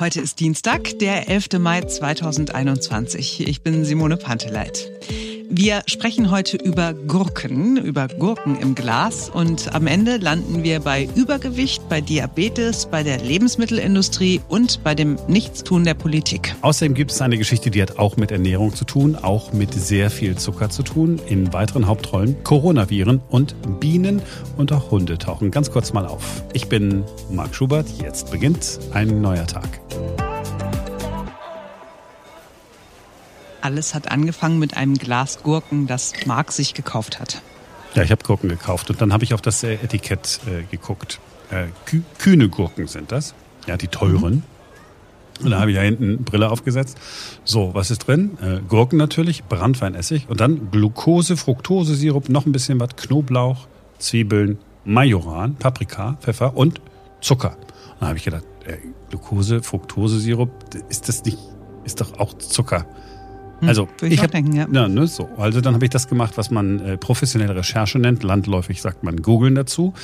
Heute ist Dienstag, der 11. Mai 2021. Ich bin Simone Panteleit. Wir sprechen heute über Gurken, über Gurken im Glas und am Ende landen wir bei Übergewicht, bei Diabetes, bei der Lebensmittelindustrie und bei dem Nichtstun der Politik. Außerdem gibt es eine Geschichte, die hat auch mit Ernährung zu tun, auch mit sehr viel Zucker zu tun. In weiteren Hauptrollen Coronaviren und Bienen und auch Hunde tauchen ganz kurz mal auf. Ich bin Marc Schubert, jetzt beginnt ein neuer Tag. Alles hat angefangen mit einem Glas Gurken, das Marc sich gekauft hat. Ja, ich habe Gurken gekauft und dann habe ich auf das äh, Etikett äh, geguckt. Äh, Kü kühne Gurken sind das, ja, die teuren. Mhm. Und da habe ich da hinten Brille aufgesetzt. So, was ist drin? Äh, Gurken natürlich, Brandweinessig und dann Glucose, Fructose-Sirup, noch ein bisschen was, Knoblauch, Zwiebeln, Majoran, Paprika, Pfeffer und Zucker. Und da habe ich gedacht, äh, Glucose, Fructose-Sirup, ist das nicht, ist doch auch Zucker. Hm, also Würde ich, ich denken, ja. ja ne, so. Also dann habe ich das gemacht, was man äh, professionelle Recherche nennt. Landläufig sagt man Googeln dazu.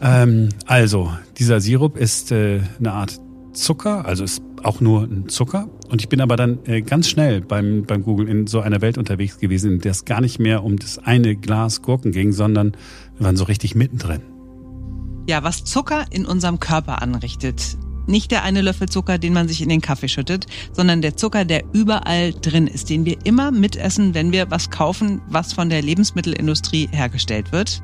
Ähm, also dieser Sirup ist äh, eine Art Zucker, also ist auch nur ein Zucker. Und ich bin aber dann äh, ganz schnell beim, beim Googlen in so einer Welt unterwegs gewesen, in der es gar nicht mehr um das eine Glas Gurken ging, sondern wir waren so richtig mittendrin. Ja, was Zucker in unserem Körper anrichtet, nicht der eine Löffel Zucker, den man sich in den Kaffee schüttet, sondern der Zucker, der überall drin ist, den wir immer mitessen, wenn wir was kaufen, was von der Lebensmittelindustrie hergestellt wird.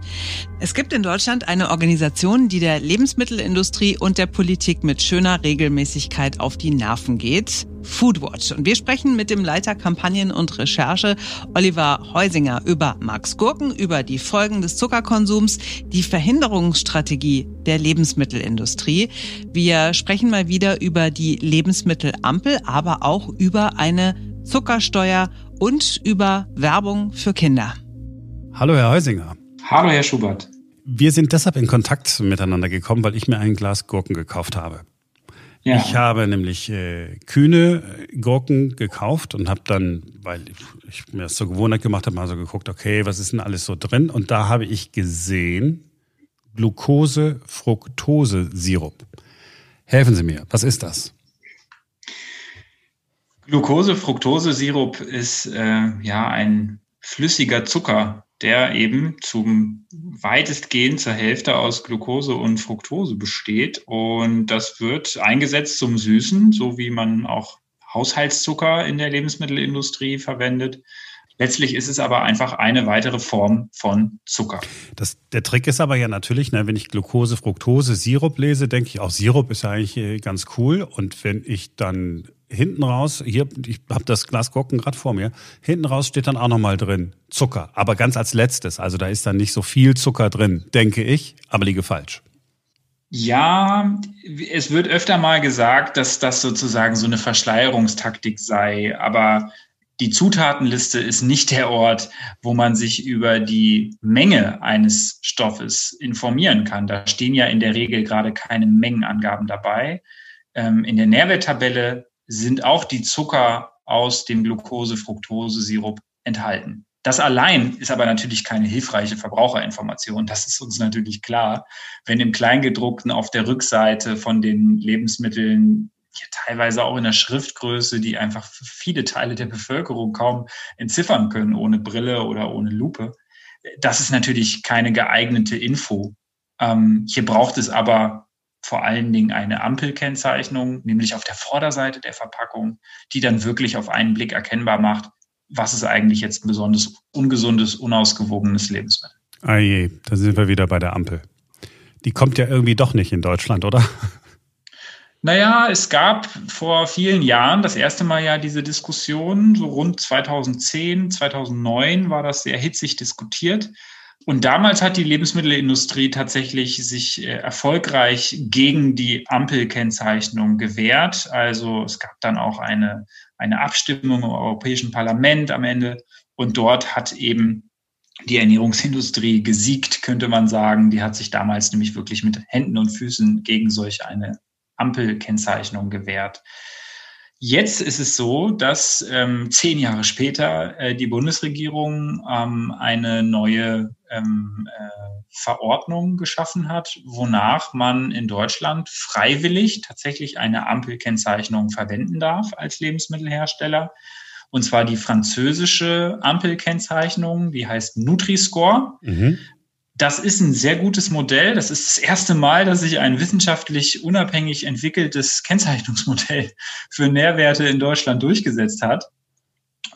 Es gibt in Deutschland eine Organisation, die der Lebensmittelindustrie und der Politik mit schöner Regelmäßigkeit auf die Nerven geht. Foodwatch. Und wir sprechen mit dem Leiter Kampagnen und Recherche Oliver Heusinger über Max Gurken, über die Folgen des Zuckerkonsums, die Verhinderungsstrategie der Lebensmittelindustrie. Wir sprechen mal wieder über die Lebensmittelampel, aber auch über eine Zuckersteuer und über Werbung für Kinder. Hallo, Herr Heusinger. Hallo, Herr Schubert. Wir sind deshalb in Kontakt miteinander gekommen, weil ich mir ein Glas Gurken gekauft habe. Ja. Ich habe nämlich äh, kühne Gurken gekauft und habe dann, weil ich mir das zur Gewohnheit gemacht habe, mal so geguckt, okay, was ist denn alles so drin? Und da habe ich gesehen, Glucose-Fructose-Sirup. Helfen Sie mir, was ist das? Glucose-Fructose-Sirup ist äh, ja ein flüssiger Zucker, der eben zum weitestgehend zur Hälfte aus Glucose und Fructose besteht. Und das wird eingesetzt zum Süßen, so wie man auch Haushaltszucker in der Lebensmittelindustrie verwendet. Letztlich ist es aber einfach eine weitere Form von Zucker. Das, der Trick ist aber ja natürlich, ne, wenn ich Glucose, Fructose, Sirup lese, denke ich auch, Sirup ist ja eigentlich äh, ganz cool. Und wenn ich dann hinten raus, hier, ich habe das Glas Gurken gerade vor mir, hinten raus steht dann auch nochmal drin Zucker, aber ganz als letztes. Also da ist dann nicht so viel Zucker drin, denke ich, aber liege falsch. Ja, es wird öfter mal gesagt, dass das sozusagen so eine Verschleierungstaktik sei, aber die Zutatenliste ist nicht der Ort, wo man sich über die Menge eines Stoffes informieren kann. Da stehen ja in der Regel gerade keine Mengenangaben dabei. Ähm, in der Nährwerttabelle sind auch die Zucker aus dem Glucose-Fructose-Sirup enthalten. Das allein ist aber natürlich keine hilfreiche Verbraucherinformation. Das ist uns natürlich klar. Wenn im Kleingedruckten auf der Rückseite von den Lebensmitteln ja, teilweise auch in der Schriftgröße, die einfach viele Teile der Bevölkerung kaum entziffern können, ohne Brille oder ohne Lupe. Das ist natürlich keine geeignete Info. Ähm, hier braucht es aber vor allen Dingen eine Ampelkennzeichnung, nämlich auf der Vorderseite der Verpackung, die dann wirklich auf einen Blick erkennbar macht, was ist eigentlich jetzt ein besonders ungesundes, unausgewogenes Lebensmittel. Ah je, da sind wir wieder bei der Ampel. Die kommt ja irgendwie doch nicht in Deutschland, oder? Naja, es gab vor vielen Jahren das erste Mal ja diese Diskussion, so rund 2010, 2009 war das sehr hitzig diskutiert. Und damals hat die Lebensmittelindustrie tatsächlich sich äh, erfolgreich gegen die Ampelkennzeichnung gewehrt. Also es gab dann auch eine, eine Abstimmung im Europäischen Parlament am Ende. Und dort hat eben die Ernährungsindustrie gesiegt, könnte man sagen. Die hat sich damals nämlich wirklich mit Händen und Füßen gegen solch eine Ampelkennzeichnung gewährt. Jetzt ist es so, dass ähm, zehn Jahre später äh, die Bundesregierung ähm, eine neue ähm, äh, Verordnung geschaffen hat, wonach man in Deutschland freiwillig tatsächlich eine Ampelkennzeichnung verwenden darf als Lebensmittelhersteller. Und zwar die französische Ampelkennzeichnung, die heißt Nutri-Score. Mhm. Das ist ein sehr gutes Modell. Das ist das erste Mal, dass sich ein wissenschaftlich unabhängig entwickeltes Kennzeichnungsmodell für Nährwerte in Deutschland durchgesetzt hat.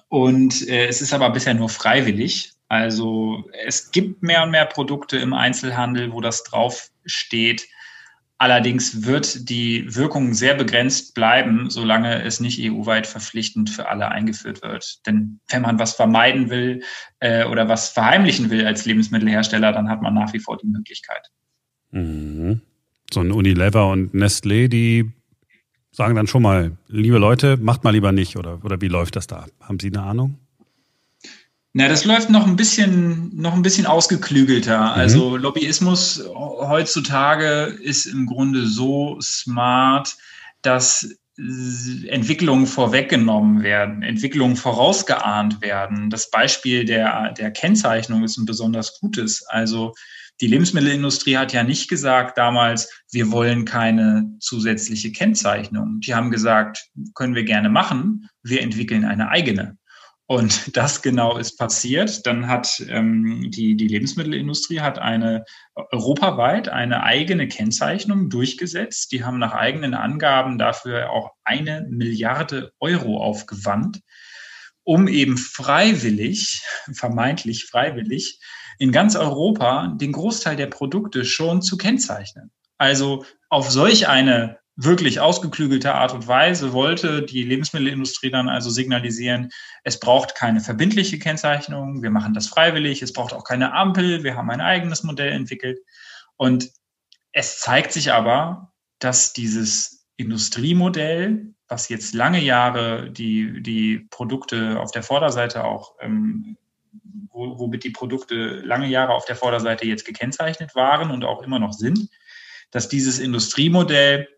Und äh, es ist aber bisher nur freiwillig. Also es gibt mehr und mehr Produkte im Einzelhandel, wo das drauf steht. Allerdings wird die Wirkung sehr begrenzt bleiben, solange es nicht EU-weit verpflichtend für alle eingeführt wird. Denn wenn man was vermeiden will äh, oder was verheimlichen will als Lebensmittelhersteller, dann hat man nach wie vor die Möglichkeit. Mhm. So ein Unilever und Nestlé, die sagen dann schon mal, liebe Leute, macht mal lieber nicht. Oder, oder wie läuft das da? Haben Sie eine Ahnung? Na, das läuft noch ein bisschen, noch ein bisschen ausgeklügelter. Mhm. Also Lobbyismus heutzutage ist im Grunde so smart, dass Entwicklungen vorweggenommen werden, Entwicklungen vorausgeahnt werden. Das Beispiel der, der Kennzeichnung ist ein besonders gutes. Also die Lebensmittelindustrie hat ja nicht gesagt damals, wir wollen keine zusätzliche Kennzeichnung. Die haben gesagt, können wir gerne machen, wir entwickeln eine eigene. Und das genau ist passiert. Dann hat ähm, die, die Lebensmittelindustrie hat eine europaweit eine eigene Kennzeichnung durchgesetzt. Die haben nach eigenen Angaben dafür auch eine Milliarde Euro aufgewandt, um eben freiwillig, vermeintlich freiwillig, in ganz Europa den Großteil der Produkte schon zu kennzeichnen. Also auf solch eine wirklich ausgeklügelte Art und Weise wollte die Lebensmittelindustrie dann also signalisieren, es braucht keine verbindliche Kennzeichnung, wir machen das freiwillig, es braucht auch keine Ampel, wir haben ein eigenes Modell entwickelt. Und es zeigt sich aber, dass dieses Industriemodell, was jetzt lange Jahre die, die Produkte auf der Vorderseite auch, ähm, womit die Produkte lange Jahre auf der Vorderseite jetzt gekennzeichnet waren und auch immer noch sind, dass dieses Industriemodell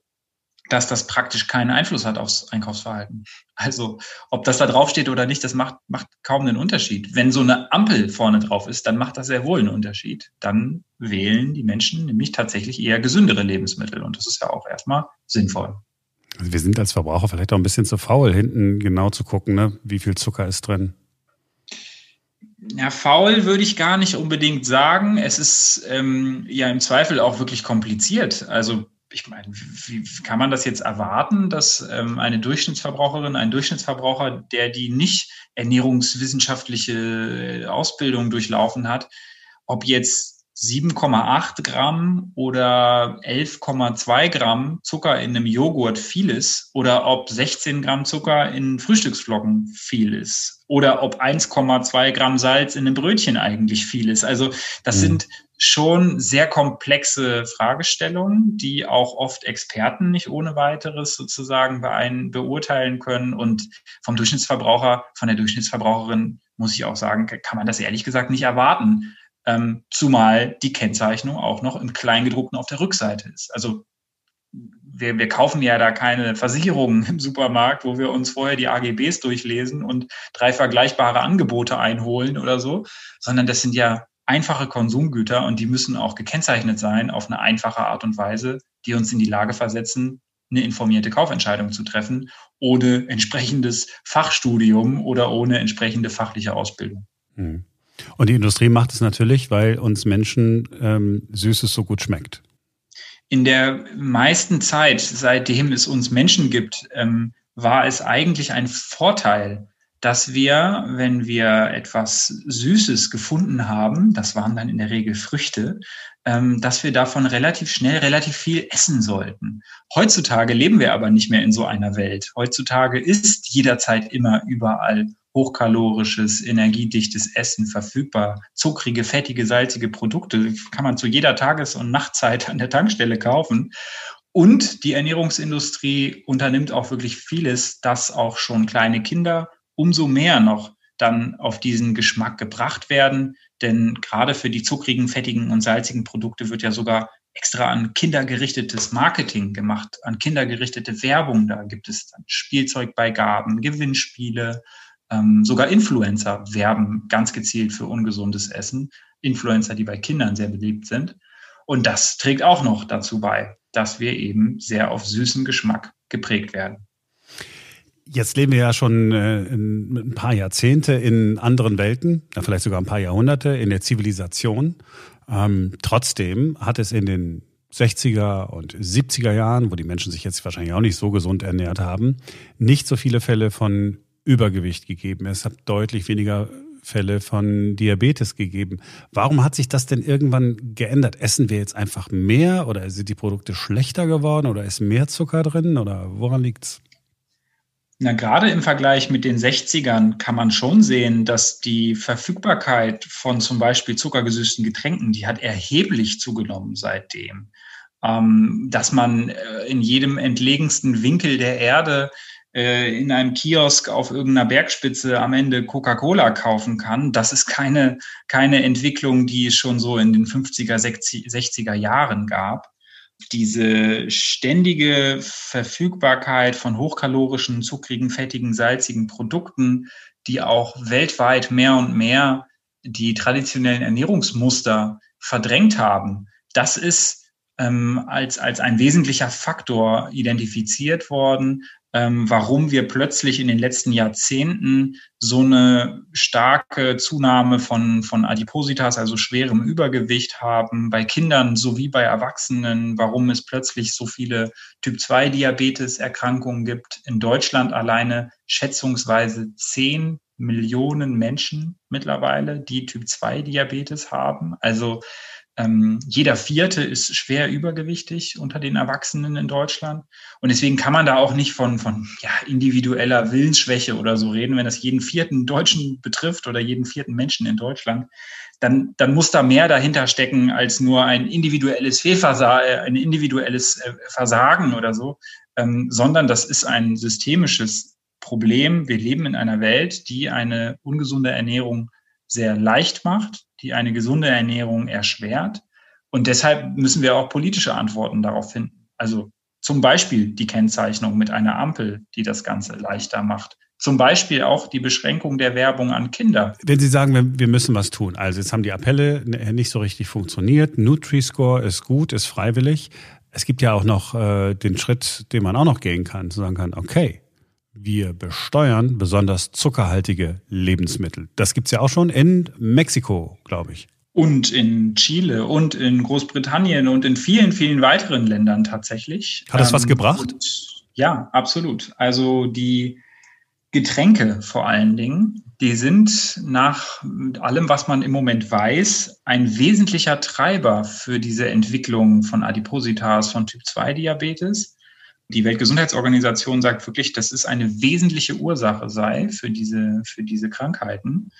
dass das praktisch keinen Einfluss hat aufs Einkaufsverhalten. Also ob das da draufsteht oder nicht, das macht, macht kaum einen Unterschied. Wenn so eine Ampel vorne drauf ist, dann macht das sehr wohl einen Unterschied. Dann wählen die Menschen nämlich tatsächlich eher gesündere Lebensmittel und das ist ja auch erstmal sinnvoll. Also wir sind als Verbraucher vielleicht auch ein bisschen zu faul, hinten genau zu gucken, ne? wie viel Zucker ist drin. Ja, faul würde ich gar nicht unbedingt sagen. Es ist ähm, ja im Zweifel auch wirklich kompliziert. Also ich meine, wie, kann man das jetzt erwarten, dass ähm, eine Durchschnittsverbraucherin, ein Durchschnittsverbraucher, der die nicht ernährungswissenschaftliche Ausbildung durchlaufen hat, ob jetzt 7,8 Gramm oder 11,2 Gramm Zucker in einem Joghurt viel ist oder ob 16 Gramm Zucker in Frühstücksflocken viel ist oder ob 1,2 Gramm Salz in einem Brötchen eigentlich viel ist. Also das mhm. sind schon sehr komplexe Fragestellungen, die auch oft Experten nicht ohne weiteres sozusagen beurteilen können. Und vom Durchschnittsverbraucher, von der Durchschnittsverbraucherin muss ich auch sagen, kann man das ehrlich gesagt nicht erwarten ähm, zumal die Kennzeichnung auch noch im Kleingedruckten auf der Rückseite ist. Also wir, wir kaufen ja da keine Versicherungen im Supermarkt, wo wir uns vorher die AGBs durchlesen und drei vergleichbare Angebote einholen oder so, sondern das sind ja einfache Konsumgüter und die müssen auch gekennzeichnet sein auf eine einfache Art und Weise, die uns in die Lage versetzen, eine informierte Kaufentscheidung zu treffen, ohne entsprechendes Fachstudium oder ohne entsprechende fachliche Ausbildung. Hm. Und die Industrie macht es natürlich, weil uns Menschen ähm, Süßes so gut schmeckt. In der meisten Zeit, seitdem es uns Menschen gibt, ähm, war es eigentlich ein Vorteil, dass wir, wenn wir etwas Süßes gefunden haben, das waren dann in der Regel Früchte, ähm, dass wir davon relativ schnell relativ viel essen sollten. Heutzutage leben wir aber nicht mehr in so einer Welt. Heutzutage ist jederzeit immer überall hochkalorisches, energiedichtes Essen verfügbar. Zuckrige, fettige, salzige Produkte kann man zu jeder Tages- und Nachtzeit an der Tankstelle kaufen. Und die Ernährungsindustrie unternimmt auch wirklich vieles, dass auch schon kleine Kinder umso mehr noch dann auf diesen Geschmack gebracht werden. Denn gerade für die zuckrigen, fettigen und salzigen Produkte wird ja sogar extra an kindergerichtetes Marketing gemacht, an kindergerichtete Werbung. Da gibt es dann Spielzeugbeigaben, Gewinnspiele, ähm, sogar Influencer werben ganz gezielt für ungesundes Essen. Influencer, die bei Kindern sehr beliebt sind. Und das trägt auch noch dazu bei, dass wir eben sehr auf süßen Geschmack geprägt werden. Jetzt leben wir ja schon äh, ein paar Jahrzehnte in anderen Welten, vielleicht sogar ein paar Jahrhunderte in der Zivilisation. Ähm, trotzdem hat es in den 60er und 70er Jahren, wo die Menschen sich jetzt wahrscheinlich auch nicht so gesund ernährt haben, nicht so viele Fälle von Übergewicht gegeben. Es hat deutlich weniger Fälle von Diabetes gegeben. Warum hat sich das denn irgendwann geändert? Essen wir jetzt einfach mehr oder sind die Produkte schlechter geworden oder ist mehr Zucker drin oder woran liegt's? Na, gerade im Vergleich mit den 60ern kann man schon sehen, dass die Verfügbarkeit von zum Beispiel zuckergesüßten Getränken, die hat erheblich zugenommen seitdem. Ähm, dass man äh, in jedem entlegensten Winkel der Erde äh, in einem Kiosk auf irgendeiner Bergspitze am Ende Coca-Cola kaufen kann, das ist keine, keine Entwicklung, die es schon so in den 50er, 60er Jahren gab diese ständige Verfügbarkeit von hochkalorischen, zuckrigen, fettigen, salzigen Produkten, die auch weltweit mehr und mehr die traditionellen Ernährungsmuster verdrängt haben, das ist ähm, als, als ein wesentlicher Faktor identifiziert worden, ähm, warum wir plötzlich in den letzten Jahrzehnten so eine starke Zunahme von, von Adipositas, also schwerem Übergewicht haben, bei Kindern sowie bei Erwachsenen, warum es plötzlich so viele Typ-2-Diabetes-Erkrankungen gibt. In Deutschland alleine schätzungsweise 10 Millionen Menschen mittlerweile, die Typ-2-Diabetes haben. Also ähm, jeder Vierte ist schwer übergewichtig unter den Erwachsenen in Deutschland. Und deswegen kann man da auch nicht von, von ja, individueller Willensschwäche oder so reden. Wenn das jeden vierten Deutschen betrifft oder jeden vierten Menschen in Deutschland, dann, dann muss da mehr dahinter stecken als nur ein individuelles Fehlversagen, äh, ein individuelles äh, Versagen oder so, ähm, sondern das ist ein systemisches Problem. Wir leben in einer Welt, die eine ungesunde Ernährung sehr leicht macht, die eine gesunde Ernährung erschwert. Und deshalb müssen wir auch politische Antworten darauf finden. Also zum Beispiel die Kennzeichnung mit einer Ampel, die das Ganze leichter macht. Zum Beispiel auch die Beschränkung der Werbung an Kinder. Wenn Sie sagen, wir müssen was tun. Also jetzt haben die Appelle nicht so richtig funktioniert. Nutri-Score ist gut, ist freiwillig. Es gibt ja auch noch äh, den Schritt, den man auch noch gehen kann, zu sagen kann, okay, wir besteuern besonders zuckerhaltige Lebensmittel. Das gibt es ja auch schon in Mexiko, glaube ich. Und in Chile und in Großbritannien und in vielen, vielen weiteren Ländern tatsächlich. Hat das ähm, was gebracht? Und, ja, absolut. Also die Getränke vor allen Dingen, die sind nach allem, was man im Moment weiß, ein wesentlicher Treiber für diese Entwicklung von Adipositas, von Typ-2-Diabetes. Die Weltgesundheitsorganisation sagt wirklich, dass es eine wesentliche Ursache sei für diese, für diese Krankheiten.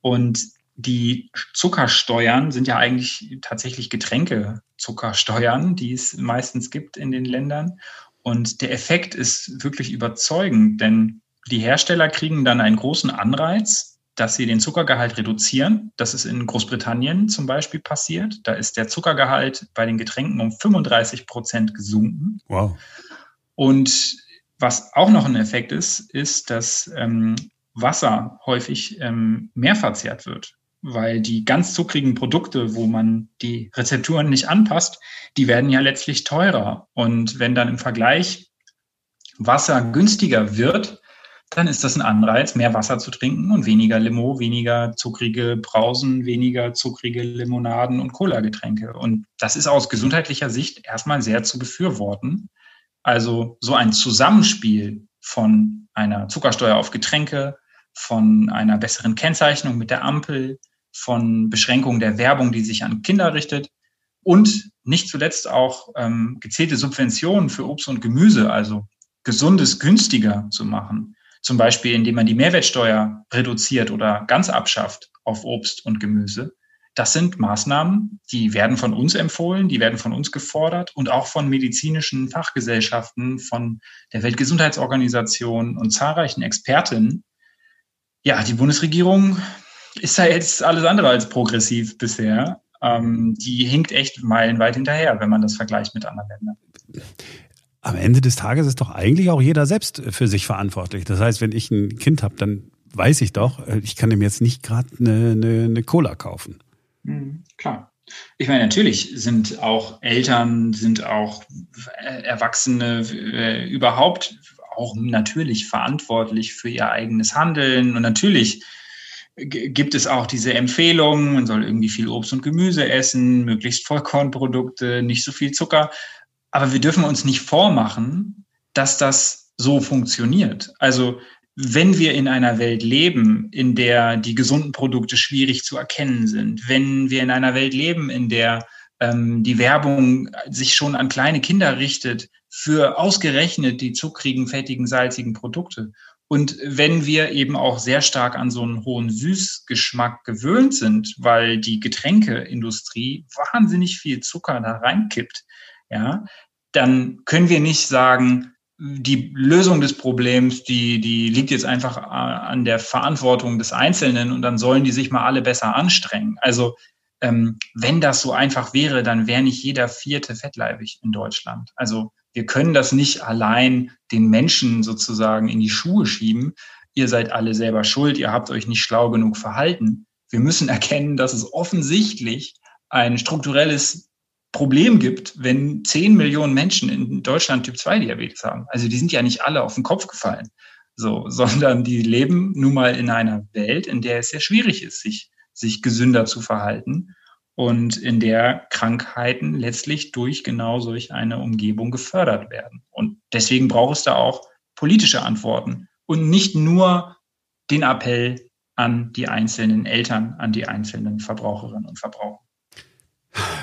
Und die Zuckersteuern sind ja eigentlich tatsächlich Getränkezuckersteuern, die es meistens gibt in den Ländern. Und der Effekt ist wirklich überzeugend, denn die Hersteller kriegen dann einen großen Anreiz, dass sie den Zuckergehalt reduzieren. Das ist in Großbritannien zum Beispiel passiert. Da ist der Zuckergehalt bei den Getränken um 35 Prozent gesunken. Wow. Und was auch noch ein Effekt ist, ist, dass ähm, Wasser häufig ähm, mehr verzehrt wird, weil die ganz zuckrigen Produkte, wo man die Rezepturen nicht anpasst, die werden ja letztlich teurer. Und wenn dann im Vergleich Wasser günstiger wird, dann ist das ein Anreiz, mehr Wasser zu trinken und weniger Limo, weniger zuckrige Brausen, weniger zuckrige Limonaden und Cola-Getränke. Und das ist aus gesundheitlicher Sicht erstmal sehr zu befürworten. Also so ein Zusammenspiel von einer Zuckersteuer auf Getränke, von einer besseren Kennzeichnung mit der Ampel, von Beschränkung der Werbung, die sich an Kinder richtet und nicht zuletzt auch ähm, gezielte Subventionen für Obst und Gemüse, also gesundes günstiger zu machen. Zum Beispiel, indem man die Mehrwertsteuer reduziert oder ganz abschafft auf Obst und Gemüse. Das sind Maßnahmen, die werden von uns empfohlen, die werden von uns gefordert und auch von medizinischen Fachgesellschaften, von der Weltgesundheitsorganisation und zahlreichen Expertinnen. Ja, die Bundesregierung ist da jetzt alles andere als progressiv bisher. ähm, die hinkt echt meilenweit hinterher, wenn man das vergleicht mit anderen Ländern. Am Ende des Tages ist doch eigentlich auch jeder selbst für sich verantwortlich. Das heißt, wenn ich ein Kind habe, dann weiß ich doch, äh, ich kann dem jetzt nicht gerade eine, eine, eine Cola kaufen. Mhm, klar. Ich meine, natürlich sind auch Eltern, sind auch äh, Erwachsene äh, überhaupt auch natürlich verantwortlich für ihr eigenes Handeln. Und natürlich gibt es auch diese Empfehlungen, man soll irgendwie viel Obst und Gemüse essen, möglichst Vollkornprodukte, nicht so viel Zucker. Aber wir dürfen uns nicht vormachen, dass das so funktioniert. Also wenn wir in einer Welt leben, in der die gesunden Produkte schwierig zu erkennen sind, wenn wir in einer Welt leben, in der ähm, die Werbung sich schon an kleine Kinder richtet für ausgerechnet die zuckrigen, fettigen, salzigen Produkte. Und wenn wir eben auch sehr stark an so einen hohen Süßgeschmack gewöhnt sind, weil die Getränkeindustrie wahnsinnig viel Zucker da reinkippt, ja, dann können wir nicht sagen, die Lösung des Problems, die, die liegt jetzt einfach an der Verantwortung des Einzelnen und dann sollen die sich mal alle besser anstrengen. Also ähm, wenn das so einfach wäre, dann wäre nicht jeder vierte fettleibig in Deutschland. Also wir können das nicht allein den Menschen sozusagen in die Schuhe schieben. Ihr seid alle selber schuld, ihr habt euch nicht schlau genug verhalten. Wir müssen erkennen, dass es offensichtlich ein strukturelles Problem gibt, wenn 10 Millionen Menschen in Deutschland Typ-2-Diabetes haben. Also die sind ja nicht alle auf den Kopf gefallen, so, sondern die leben nun mal in einer Welt, in der es sehr schwierig ist, sich sich gesünder zu verhalten und in der Krankheiten letztlich durch genau solch eine Umgebung gefördert werden. Und deswegen braucht es da auch politische Antworten und nicht nur den Appell an die einzelnen Eltern, an die einzelnen Verbraucherinnen und Verbraucher.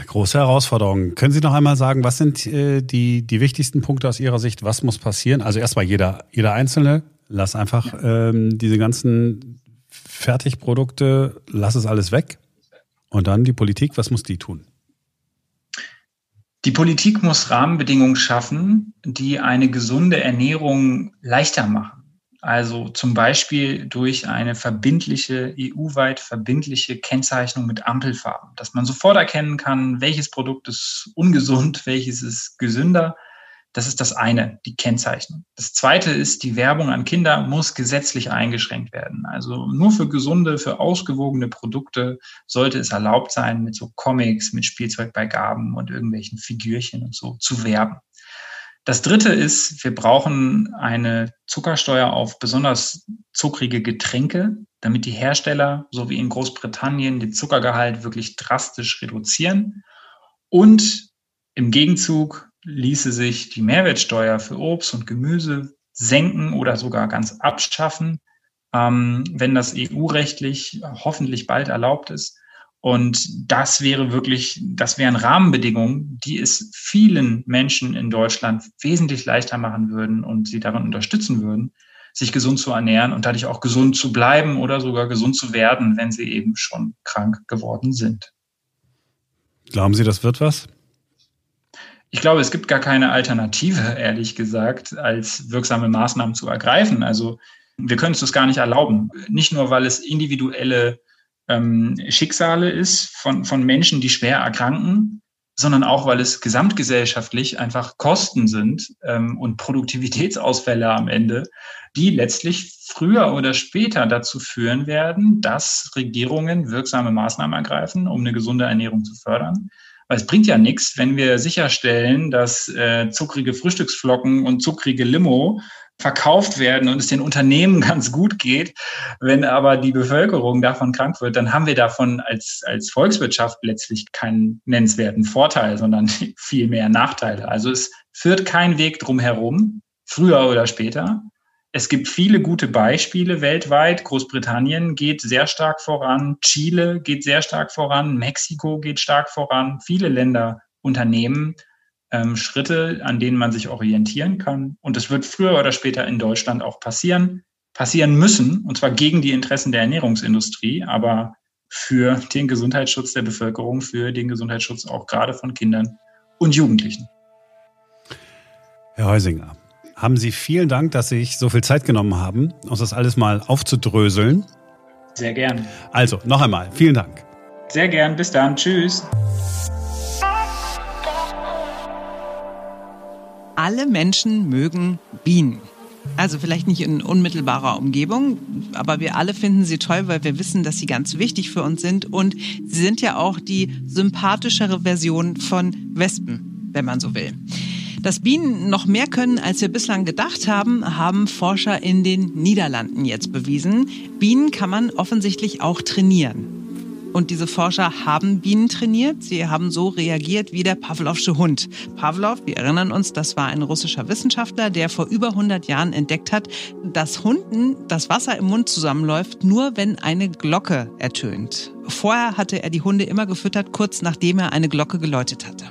Große Herausforderung. Können Sie noch einmal sagen, was sind äh, die, die wichtigsten Punkte aus Ihrer Sicht? Was muss passieren? Also erstmal jeder, jeder Einzelne, lass einfach ähm, diese ganzen Fertigprodukte, lass es alles weg. Und dann die Politik, was muss die tun? Die Politik muss Rahmenbedingungen schaffen, die eine gesunde Ernährung leichter machen. Also zum Beispiel durch eine verbindliche, EU-weit verbindliche Kennzeichnung mit Ampelfarben, dass man sofort erkennen kann, welches Produkt ist ungesund, welches ist gesünder das ist das eine, die Kennzeichnung. Das zweite ist, die Werbung an Kinder muss gesetzlich eingeschränkt werden. Also nur für gesunde, für ausgewogene Produkte sollte es erlaubt sein, mit so Comics, mit Spielzeugbeigaben und irgendwelchen Figürchen und so zu werben. Das dritte ist, wir brauchen eine Zuckersteuer auf besonders zuckrige Getränke, damit die Hersteller, so wie in Großbritannien, den Zuckergehalt wirklich drastisch reduzieren. Und im Gegenzug ließe sich die Mehrwertsteuer für Obst und Gemüse senken oder sogar ganz abschaffen, ähm, wenn das EU-rechtlich hoffentlich bald erlaubt ist. Und das wäre wirklich, das wären Rahmenbedingungen, die es vielen Menschen in Deutschland wesentlich leichter machen würden und sie darin unterstützen würden, sich gesund zu ernähren und dadurch auch gesund zu bleiben oder sogar gesund zu werden, wenn sie eben schon krank geworden sind. Glauben Sie, das wird was? Ich glaube, es gibt gar keine Alternative, ehrlich gesagt, als wirksame Maßnahmen zu ergreifen. Also wir können es das gar nicht erlauben. Nicht nur, weil es individuelle ähm, Schicksale ist von, von Menschen, die schwer erkranken, sondern auch, weil es gesamtgesellschaftlich einfach Kosten sind ähm, und Produktivitätsausfälle am Ende, die letztlich früher oder später dazu führen werden, dass Regierungen wirksame Maßnahmen ergreifen, um eine gesunde Ernährung zu fördern. Weil es bringt ja nichts, wenn wir sicherstellen, dass äh, zuckrige Frühstücksflocken und zuckrige Limo verkauft werden und es den Unternehmen ganz gut geht. Wenn aber die Bevölkerung davon krank wird, dann haben wir davon als, als Volkswirtschaft letztlich keinen nennenswerten Vorteil, sondern viel mehr Nachteile. Also es führt kein Weg drum herum, früher oder später. Es gibt viele gute Beispiele weltweit. Großbritannien geht sehr stark voran, Chile geht sehr stark voran, Mexiko geht stark voran. Viele Länder unternehmen ähm, Schritte, an denen man sich orientieren kann. Und es wird früher oder später in Deutschland auch passieren, passieren müssen, und zwar gegen die Interessen der Ernährungsindustrie, aber für den Gesundheitsschutz der Bevölkerung, für den Gesundheitsschutz auch gerade von Kindern und Jugendlichen. Herr Heusinger, haben Sie vielen Dank, dass Sie sich so viel Zeit genommen haben, uns das alles mal aufzudröseln. Sehr gern. Also, noch einmal, vielen Dank. Sehr gern. Bis dann. Tschüss. Alle Menschen mögen Bienen. Also vielleicht nicht in unmittelbarer Umgebung, aber wir alle finden sie toll, weil wir wissen, dass sie ganz wichtig für uns sind. Und sie sind ja auch die sympathischere Version von Wespen, wenn man so will. Dass Bienen noch mehr können, als wir bislang gedacht haben, haben Forscher in den Niederlanden jetzt bewiesen. Bienen kann man offensichtlich auch trainieren. Und diese Forscher haben Bienen trainiert. Sie haben so reagiert wie der Pavlovsche Hund. Pavlov, wir erinnern uns, das war ein russischer Wissenschaftler, der vor über 100 Jahren entdeckt hat, dass Hunden das Wasser im Mund zusammenläuft, nur wenn eine Glocke ertönt. Vorher hatte er die Hunde immer gefüttert, kurz nachdem er eine Glocke geläutet hatte.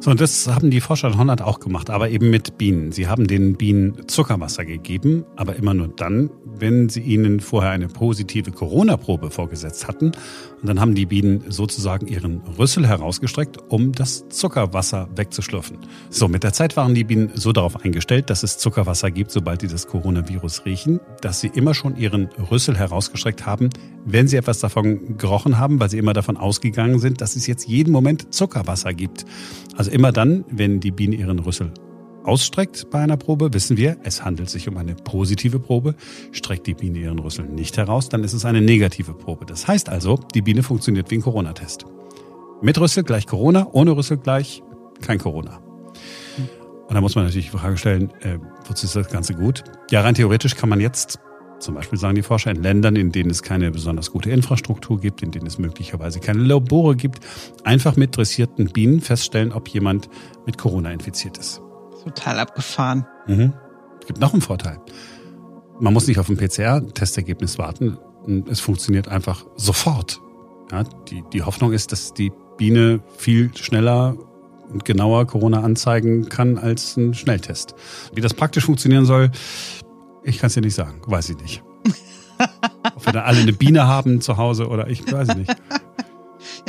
So, und das haben die Forscher in Holland auch gemacht, aber eben mit Bienen. Sie haben den Bienen Zuckerwasser gegeben, aber immer nur dann, wenn sie ihnen vorher eine positive Corona-Probe vorgesetzt hatten. Und dann haben die Bienen sozusagen ihren Rüssel herausgestreckt, um das Zuckerwasser wegzuschlürfen. So, mit der Zeit waren die Bienen so darauf eingestellt, dass es Zuckerwasser gibt, sobald die das Coronavirus riechen, dass sie immer schon ihren Rüssel herausgestreckt haben, wenn sie etwas davon gerochen haben, weil sie immer davon ausgegangen sind, dass es jetzt jeden Moment Zuckerwasser gibt. Also immer dann, wenn die Biene ihren Rüssel ausstreckt bei einer Probe, wissen wir, es handelt sich um eine positive Probe. Streckt die Biene ihren Rüssel nicht heraus, dann ist es eine negative Probe. Das heißt also, die Biene funktioniert wie ein Corona-Test. Mit Rüssel gleich Corona, ohne Rüssel gleich kein Corona. Und da muss man natürlich die Frage stellen, äh, wozu ist das Ganze gut? Ja, rein theoretisch kann man jetzt zum Beispiel sagen die Forscher, in Ländern, in denen es keine besonders gute Infrastruktur gibt, in denen es möglicherweise keine Labore gibt, einfach mit dressierten Bienen feststellen, ob jemand mit Corona infiziert ist. Total abgefahren. Mhm. Es gibt noch einen Vorteil. Man muss nicht auf ein PCR-Testergebnis warten. Es funktioniert einfach sofort. Ja, die, die Hoffnung ist, dass die Biene viel schneller und genauer Corona anzeigen kann als ein Schnelltest. Wie das praktisch funktionieren soll, ich kann es dir nicht sagen. Weiß ich nicht. Ob wir dann alle eine Biene haben zu Hause oder ich weiß nicht.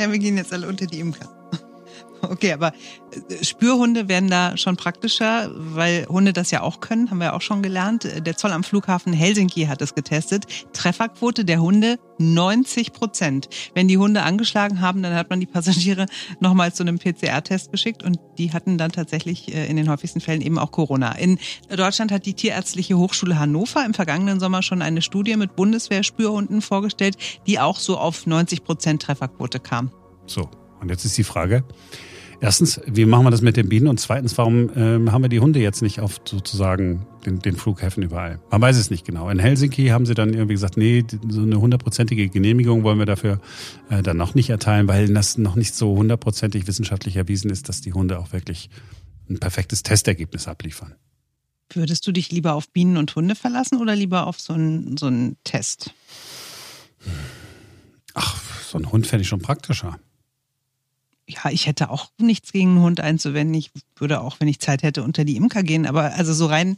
Ja, wir gehen jetzt alle unter die Imker. Okay, aber äh, Spürhunde werden da schon praktischer, weil Hunde das ja auch können, haben wir auch schon gelernt. Der Zoll am Flughafen Helsinki hat es getestet. Trefferquote der Hunde 90 Prozent. Wenn die Hunde angeschlagen haben, dann hat man die Passagiere nochmal zu einem PCR-Test geschickt und die hatten dann tatsächlich äh, in den häufigsten Fällen eben auch Corona. In Deutschland hat die Tierärztliche Hochschule Hannover im vergangenen Sommer schon eine Studie mit Bundeswehr-Spürhunden vorgestellt, die auch so auf 90 Prozent Trefferquote kam. So, und jetzt ist die Frage, Erstens, wie machen wir das mit den Bienen? Und zweitens, warum ähm, haben wir die Hunde jetzt nicht auf sozusagen den, den Flughäfen überall? Man weiß es nicht genau. In Helsinki haben sie dann irgendwie gesagt, nee, so eine hundertprozentige Genehmigung wollen wir dafür äh, dann noch nicht erteilen, weil das noch nicht so hundertprozentig wissenschaftlich erwiesen ist, dass die Hunde auch wirklich ein perfektes Testergebnis abliefern. Würdest du dich lieber auf Bienen und Hunde verlassen oder lieber auf so einen, so einen Test? Ach, so ein Hund fände ich schon praktischer ja, ich hätte auch nichts gegen einen Hund einzuwenden. Ich würde auch, wenn ich Zeit hätte, unter die Imker gehen. Aber also so rein,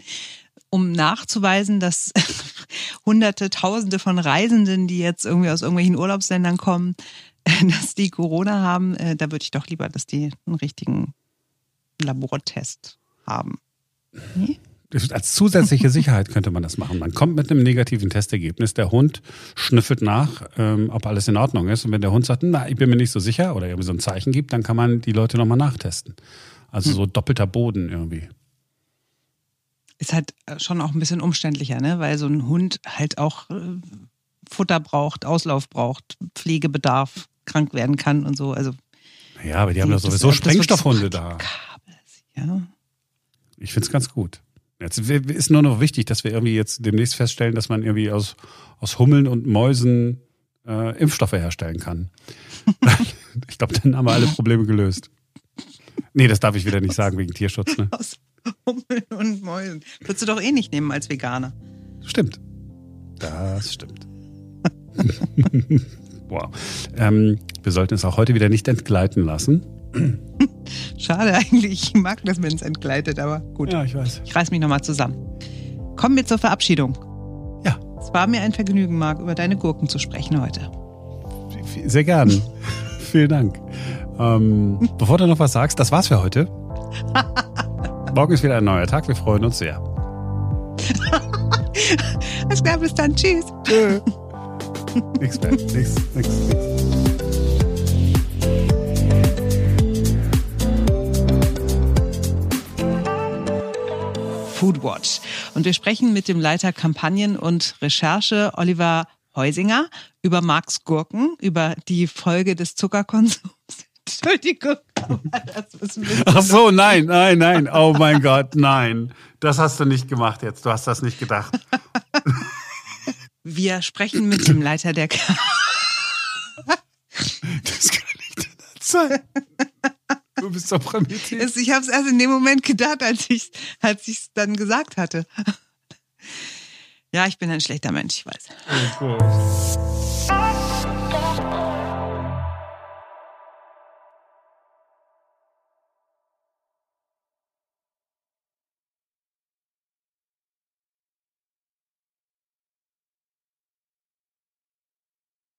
um nachzuweisen, dass Hunderte, Tausende von Reisenden, die jetzt irgendwie aus irgendwelchen Urlaubsländern kommen, dass die Corona haben, äh, da würde ich doch lieber, dass die einen richtigen Labortest haben. Nee? Als zusätzliche Sicherheit könnte man das machen. Man kommt mit einem negativen Testergebnis, der Hund schnüffelt nach, ähm, ob alles in Ordnung ist. Und wenn der Hund sagt, na, ich bin mir nicht so sicher oder irgendwie so ein Zeichen gibt, dann kann man die Leute nochmal nachtesten. Also hm. so doppelter Boden irgendwie. Ist halt schon auch ein bisschen umständlicher, ne? Weil so ein Hund halt auch äh, Futter braucht, Auslauf braucht, Pflegebedarf, krank werden kann und so. Also ja, aber die haben ja sowieso Sprengstoffhunde da. Ja. Ich finde es ganz gut. Jetzt ist nur noch wichtig, dass wir irgendwie jetzt demnächst feststellen, dass man irgendwie aus, aus Hummeln und Mäusen äh, Impfstoffe herstellen kann. ich glaube, dann haben wir alle Probleme gelöst. Nee, das darf ich wieder nicht sagen wegen Tierschutz. Ne? Aus Hummeln und Mäusen. Würdest du doch eh nicht nehmen als Veganer. Stimmt. Das stimmt. wow. Ähm, wir sollten es auch heute wieder nicht entgleiten lassen. Schade eigentlich. Ich mag das, wenn es entgleitet, aber gut. Ja, ich weiß. Ich reiß mich nochmal zusammen. Kommen wir zur Verabschiedung. Ja. Es war mir ein Vergnügen, Marc, über deine Gurken zu sprechen heute. Sehr gern. Vielen Dank. Ähm, bevor du noch was sagst, das war's für heute. Morgen ist wieder ein neuer Tag. Wir freuen uns sehr. Alles klar, bis dann. Tschüss. Tschö. nix mehr. Nix, nix, nix. Foodwatch. Und wir sprechen mit dem Leiter Kampagnen und Recherche Oliver Heusinger über Marks Gurken, über die Folge des Zuckerkonsums. Entschuldigung. Ach so, nein, nein, nein. Oh mein Gott, nein. Das hast du nicht gemacht jetzt. Du hast das nicht gedacht. Wir sprechen mit dem Leiter der K Das kann nicht sein. Du bist doch Prometheus. Ich habe es erst in dem Moment gedacht, als ich es dann gesagt hatte. Ja, ich bin ein schlechter Mensch, ich weiß.